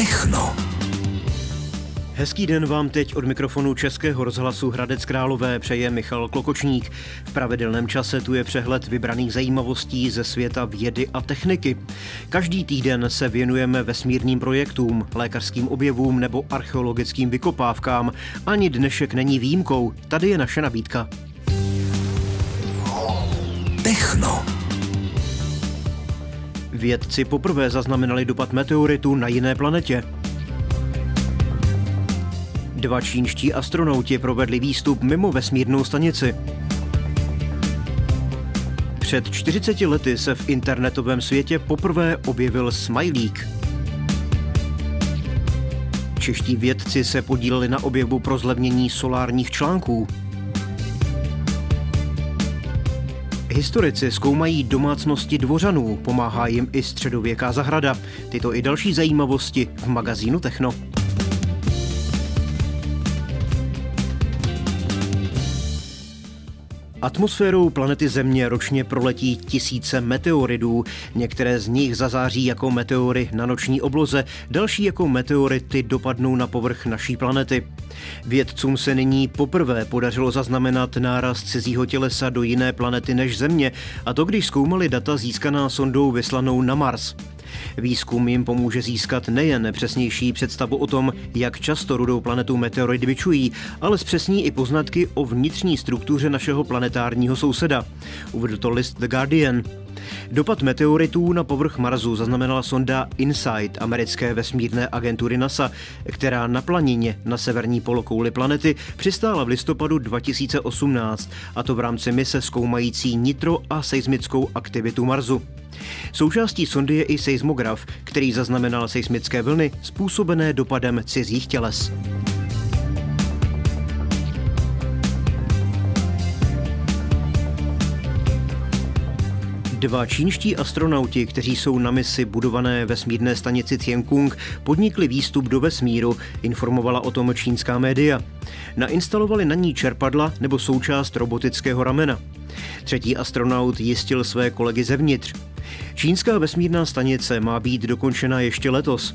Techno. Hezký den vám teď od mikrofonu Českého rozhlasu Hradec Králové přeje Michal Klokočník. V pravidelném čase tu je přehled vybraných zajímavostí ze světa vědy a techniky. Každý týden se věnujeme vesmírným projektům, lékařským objevům nebo archeologickým vykopávkám. Ani dnešek není výjimkou. Tady je naše nabídka. Techno. Vědci poprvé zaznamenali dopad meteoritu na jiné planetě. Dva čínští astronauti provedli výstup mimo vesmírnou stanici. Před 40 lety se v internetovém světě poprvé objevil smajlík. Čeští vědci se podíleli na objevu pro zlevnění solárních článků. Historici zkoumají domácnosti dvořanů, pomáhá jim i středověká zahrada. Tyto i další zajímavosti v magazínu Techno. Atmosférou planety Země ročně proletí tisíce meteoridů. Některé z nich zazáří jako meteory na noční obloze, další jako meteority dopadnou na povrch naší planety. Vědcům se nyní poprvé podařilo zaznamenat náraz cizího tělesa do jiné planety než Země, a to když zkoumali data získaná sondou vyslanou na Mars. Výzkum jim pomůže získat nejen přesnější představu o tom, jak často rudou planetu meteoridy vyčují, ale zpřesní i poznatky o vnitřní struktuře našeho planetárního souseda. Uvedl to list The Guardian. Dopad meteoritů na povrch Marsu zaznamenala sonda InSight americké vesmírné agentury NASA, která na planině na severní polokouli planety přistála v listopadu 2018, a to v rámci mise zkoumající nitro a seismickou aktivitu Marsu. Součástí sondy je i seismograf, který zaznamenal seismické vlny způsobené dopadem cizích těles. Dva čínští astronauti, kteří jsou na misi budované vesmírné stanici Tiangong, podnikli výstup do vesmíru, informovala o tom čínská média. Nainstalovali na ní čerpadla nebo součást robotického ramena. Třetí astronaut jistil své kolegy zevnitř. Čínská vesmírná stanice má být dokončena ještě letos.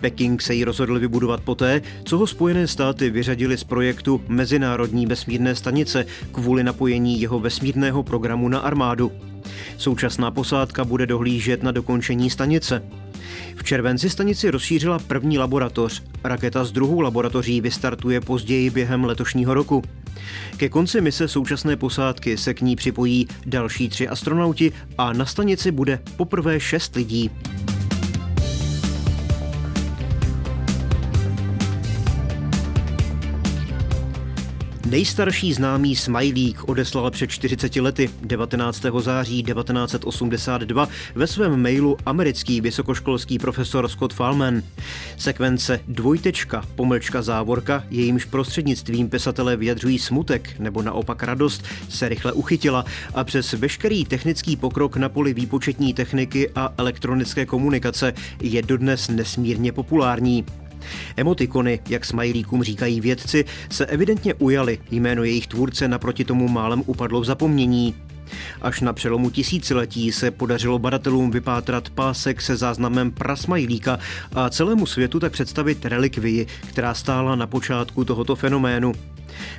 Peking se ji rozhodl vybudovat poté, co ho Spojené státy vyřadili z projektu Mezinárodní vesmírné stanice kvůli napojení jeho vesmírného programu na armádu. Současná posádka bude dohlížet na dokončení stanice. V červenci stanici rozšířila první laboratoř. Raketa s druhou laboratoří vystartuje později během letošního roku. Ke konci mise současné posádky se k ní připojí další tři astronauti a na stanici bude poprvé šest lidí. Nejstarší známý smajlík odeslal před 40 lety 19. září 1982 ve svém mailu americký vysokoškolský profesor Scott Falman. Sekvence dvojtečka, pomlčka závorka, jejímž prostřednictvím pisatelé vyjadřují smutek nebo naopak radost, se rychle uchytila a přes veškerý technický pokrok na poli výpočetní techniky a elektronické komunikace je dodnes nesmírně populární. Emotikony, jak smajlíkům říkají vědci, se evidentně ujaly, jméno jejich tvůrce naproti tomu málem upadlo v zapomnění. Až na přelomu tisíciletí se podařilo badatelům vypátrat pásek se záznamem prasmajlíka a celému světu tak představit relikvii, která stála na počátku tohoto fenoménu.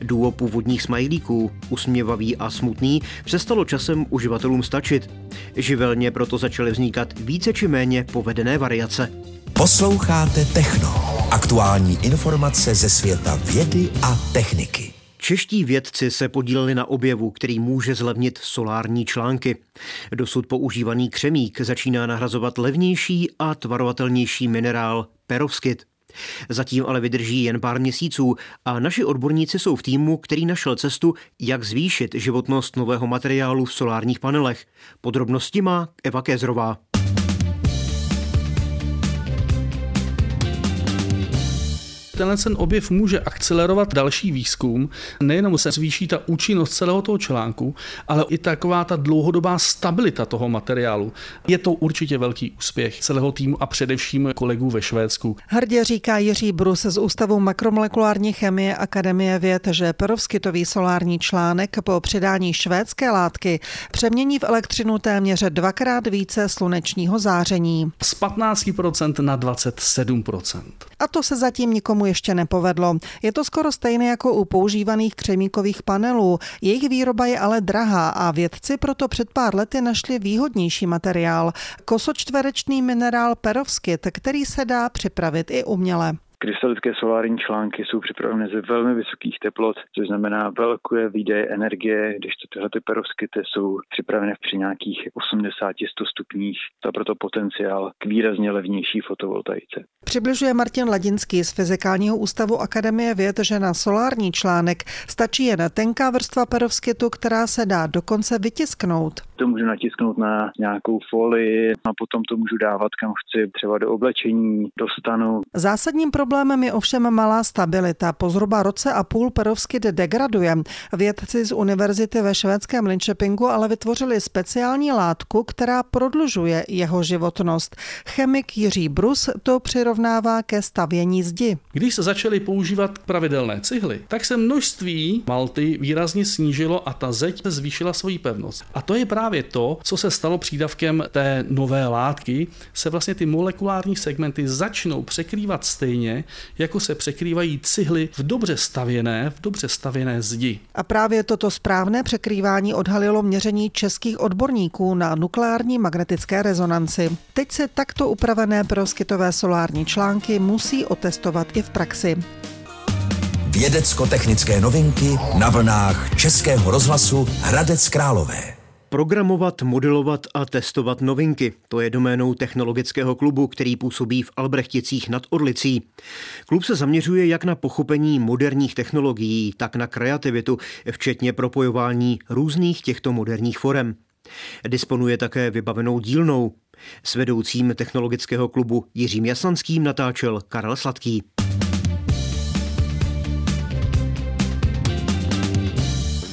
Duo původních smajlíků, usměvavý a smutný, přestalo časem uživatelům stačit. Živelně proto začaly vznikat více či méně povedené variace. Posloucháte Techno. Aktuální informace ze světa vědy a techniky. Čeští vědci se podíleli na objevu, který může zlevnit solární články. Dosud používaný křemík začíná nahrazovat levnější a tvarovatelnější minerál perovskit. Zatím ale vydrží jen pár měsíců a naši odborníci jsou v týmu, který našel cestu, jak zvýšit životnost nového materiálu v solárních panelech. Podrobnosti má Eva Kézrová..。Tenhle ten objev může akcelerovat další výzkum, nejenom se zvýší ta účinnost celého toho článku, ale i taková ta dlouhodobá stabilita toho materiálu. Je to určitě velký úspěch celého týmu a především kolegů ve Švédsku. Hrdě říká Jiří Brus z Ústavu makromolekulární chemie Akademie věd, že perovskitový solární článek po přidání švédské látky přemění v elektřinu téměř dvakrát více slunečního záření. Z 15% na 27%. A to se zatím nikomu ještě nepovedlo. Je to skoro stejné jako u používaných křemíkových panelů. Jejich výroba je ale drahá a vědci proto před pár lety našli výhodnější materiál. Kosočtverečný minerál perovskit, který se dá připravit i uměle. Krystalické solární články jsou připraveny ze velmi vysokých teplot, což znamená velké výdaje energie, když tyhle ty perovskity jsou připraveny při nějakých 80-100 stupních. To proto potenciál k výrazně levnější fotovoltaice. Přibližuje Martin Ladinský z Fyzikálního ústavu Akademie věd, že na solární článek stačí jen tenká vrstva perovskitu, která se dá dokonce vytisknout. To můžu natisknout na nějakou folii a potom to můžu dávat kam chci, třeba do oblečení, do stanu. Zásadním problémem je ovšem malá stabilita. Po zhruba roce a půl perovskit degraduje. Vědci z univerzity ve švédském Linköpingu ale vytvořili speciální látku, která prodlužuje jeho životnost. Chemik Jiří Brus to přirovnává ke stavění zdi. Když se začaly používat pravidelné cihly, tak se množství malty výrazně snížilo a ta zeď zvýšila svoji pevnost. A to je právě to, co se stalo přídavkem té nové látky, se vlastně ty molekulární segmenty začnou překrývat stejně, jako se překrývají cihly v dobře stavěné, v dobře stavěné zdi. A právě toto správné překrývání odhalilo měření českých odborníků na nukleární magnetické rezonanci. Teď se takto upravené proskytové solární články musí otestovat i v praxi. Vědecko-technické novinky na vlnách Českého rozhlasu Hradec Králové. Programovat, modelovat a testovat novinky. To je doménou technologického klubu, který působí v Albrechticích nad Orlicí. Klub se zaměřuje jak na pochopení moderních technologií, tak na kreativitu, včetně propojování různých těchto moderních forem. Disponuje také vybavenou dílnou. S vedoucím technologického klubu Jiřím Jaslanským natáčel Karel Sladký.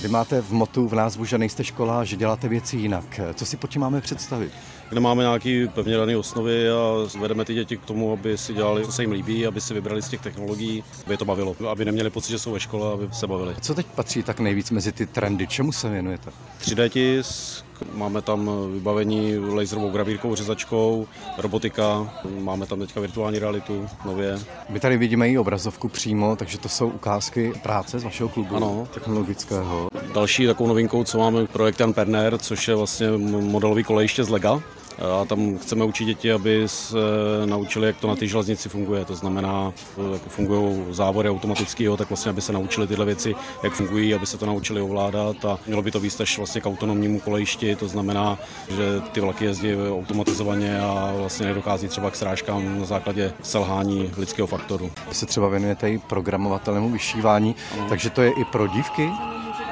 Máte v motu v názvu, že nejste škola, že děláte věci jinak. Co si pod tím máme představit? Kde máme nějaké pevně dané osnovy a vedeme ty děti k tomu, aby si dělali, co se jim líbí, aby si vybrali z těch technologií, aby je to bavilo, aby neměli pocit, že jsou ve škole, aby se bavili. Co teď patří tak nejvíc mezi ty trendy? Čemu se věnujete? 3D tisk, Máme tam vybavení laserovou gravírkou, řezačkou, robotika, máme tam teďka virtuální realitu nově. My tady vidíme i obrazovku přímo, takže to jsou ukázky práce z vašeho klubu ano. technologického. Další takovou novinkou, co máme, projekt Jan Perner, což je vlastně modelový kolejiště z Lega a tam chceme učit děti, aby se naučili, jak to na té železnici funguje. To znamená, jak fungují závory automaticky, tak vlastně, aby se naučili tyhle věci, jak fungují, aby se to naučili ovládat a mělo by to víc až vlastně k autonomnímu kolejišti. To znamená, že ty vlaky jezdí automatizovaně a vlastně nedochází třeba k srážkám na základě selhání lidského faktoru. Vy se třeba věnujete i programovatelnému vyšívání, ano. takže to je i pro dívky?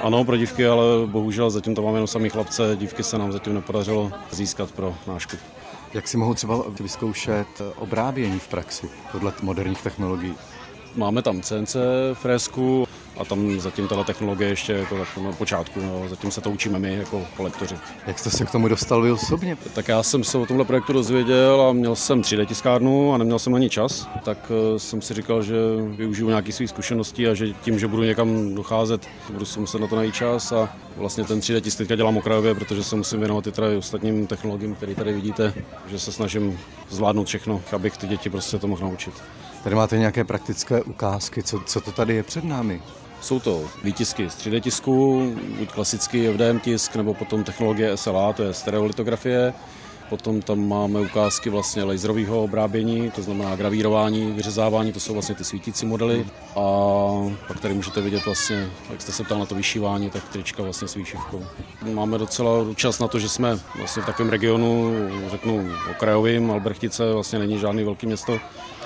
Ano, pro dívky, ale bohužel zatím to máme jenom sami chlapce, dívky se nám zatím nepodařilo získat pro náš klub. Jak si mohou třeba vyzkoušet obrábění v praxi podle moderních technologií? Máme tam CNC fresku, a tam zatím tato technologie ještě jako tak na počátku, no, zatím se to učíme my jako kolektoři. Jak jste se k tomu dostal vy osobně? Tak já jsem se o tomhle projektu dozvěděl a měl jsem 3D tiskárnu a neměl jsem ani čas, tak eh, jsem si říkal, že využiju nějaké své zkušenosti a že tím, že budu někam docházet, budu si muset na to najít čas a vlastně ten 3D tisk teďka dělám okrajově, protože se musím věnovat i tady ostatním technologiím, které tady vidíte, že se snažím zvládnout všechno, abych ty děti prostě to mohl naučit. Tady máte nějaké praktické ukázky, co, co to tady je před námi? Jsou to výtisky z 3D tisku, buď klasický FDM tisk, nebo potom technologie SLA, to je stereolitografie. Potom tam máme ukázky vlastně laserového obrábění, to znamená gravírování, vyřezávání, to jsou vlastně ty svítící modely. A pak tady můžete vidět vlastně, jak jste se ptal na to vyšívání, tak trička vlastně s výšivkou. Máme docela čas na to, že jsme vlastně v takovém regionu, řeknu okrajovým, Albrechtice vlastně není žádný velký město,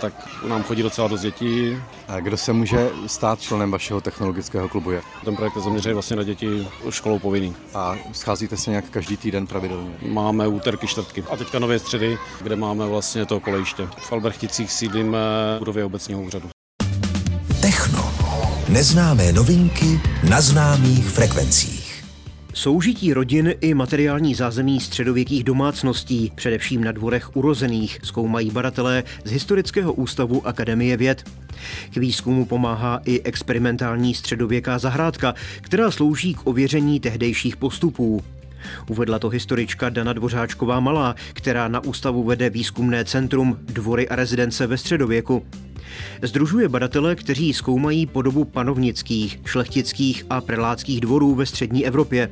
tak nám chodí docela dost dětí. A kdo se může stát členem vašeho technologického klubu? Je? Ten projekt je zaměřený vlastně na děti školou povinný. A scházíte se nějak každý týden pravidelně? Máme úterky, čtvrtky. A teďka nové středy, kde máme vlastně to kolejiště. V Albrechticích sídlíme v budově obecního úřadu. Neznámé novinky na známých frekvencích. Soužití rodin i materiální zázemí středověkých domácností, především na dvorech urozených, zkoumají badatelé z Historického ústavu Akademie věd. K výzkumu pomáhá i experimentální středověká zahrádka, která slouží k ověření tehdejších postupů. Uvedla to historička Dana Dvořáčková Malá, která na ústavu vede výzkumné centrum Dvory a rezidence ve středověku. Združuje badatele, kteří zkoumají podobu panovnických, šlechtických a prelátských dvorů ve střední Evropě.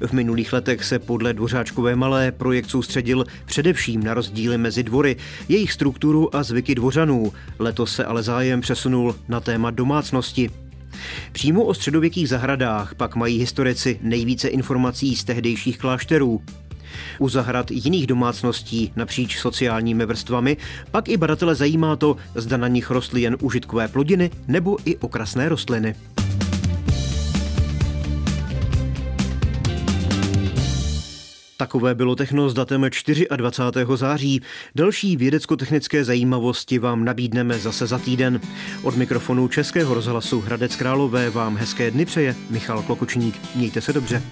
V minulých letech se podle Dvořáčkové malé projekt soustředil především na rozdíly mezi dvory, jejich strukturu a zvyky dvořanů. Letos se ale zájem přesunul na téma domácnosti. Přímo o středověkých zahradách pak mají historici nejvíce informací z tehdejších klášterů. U zahrad jiných domácností napříč sociálními vrstvami pak i badatele zajímá to, zda na nich rostly jen užitkové plodiny nebo i okrasné rostliny. Takové bylo techno s datem 24. září. Další vědecko-technické zajímavosti vám nabídneme zase za týden. Od mikrofonu Českého rozhlasu Hradec Králové vám hezké dny přeje Michal Klokočník. Mějte se dobře.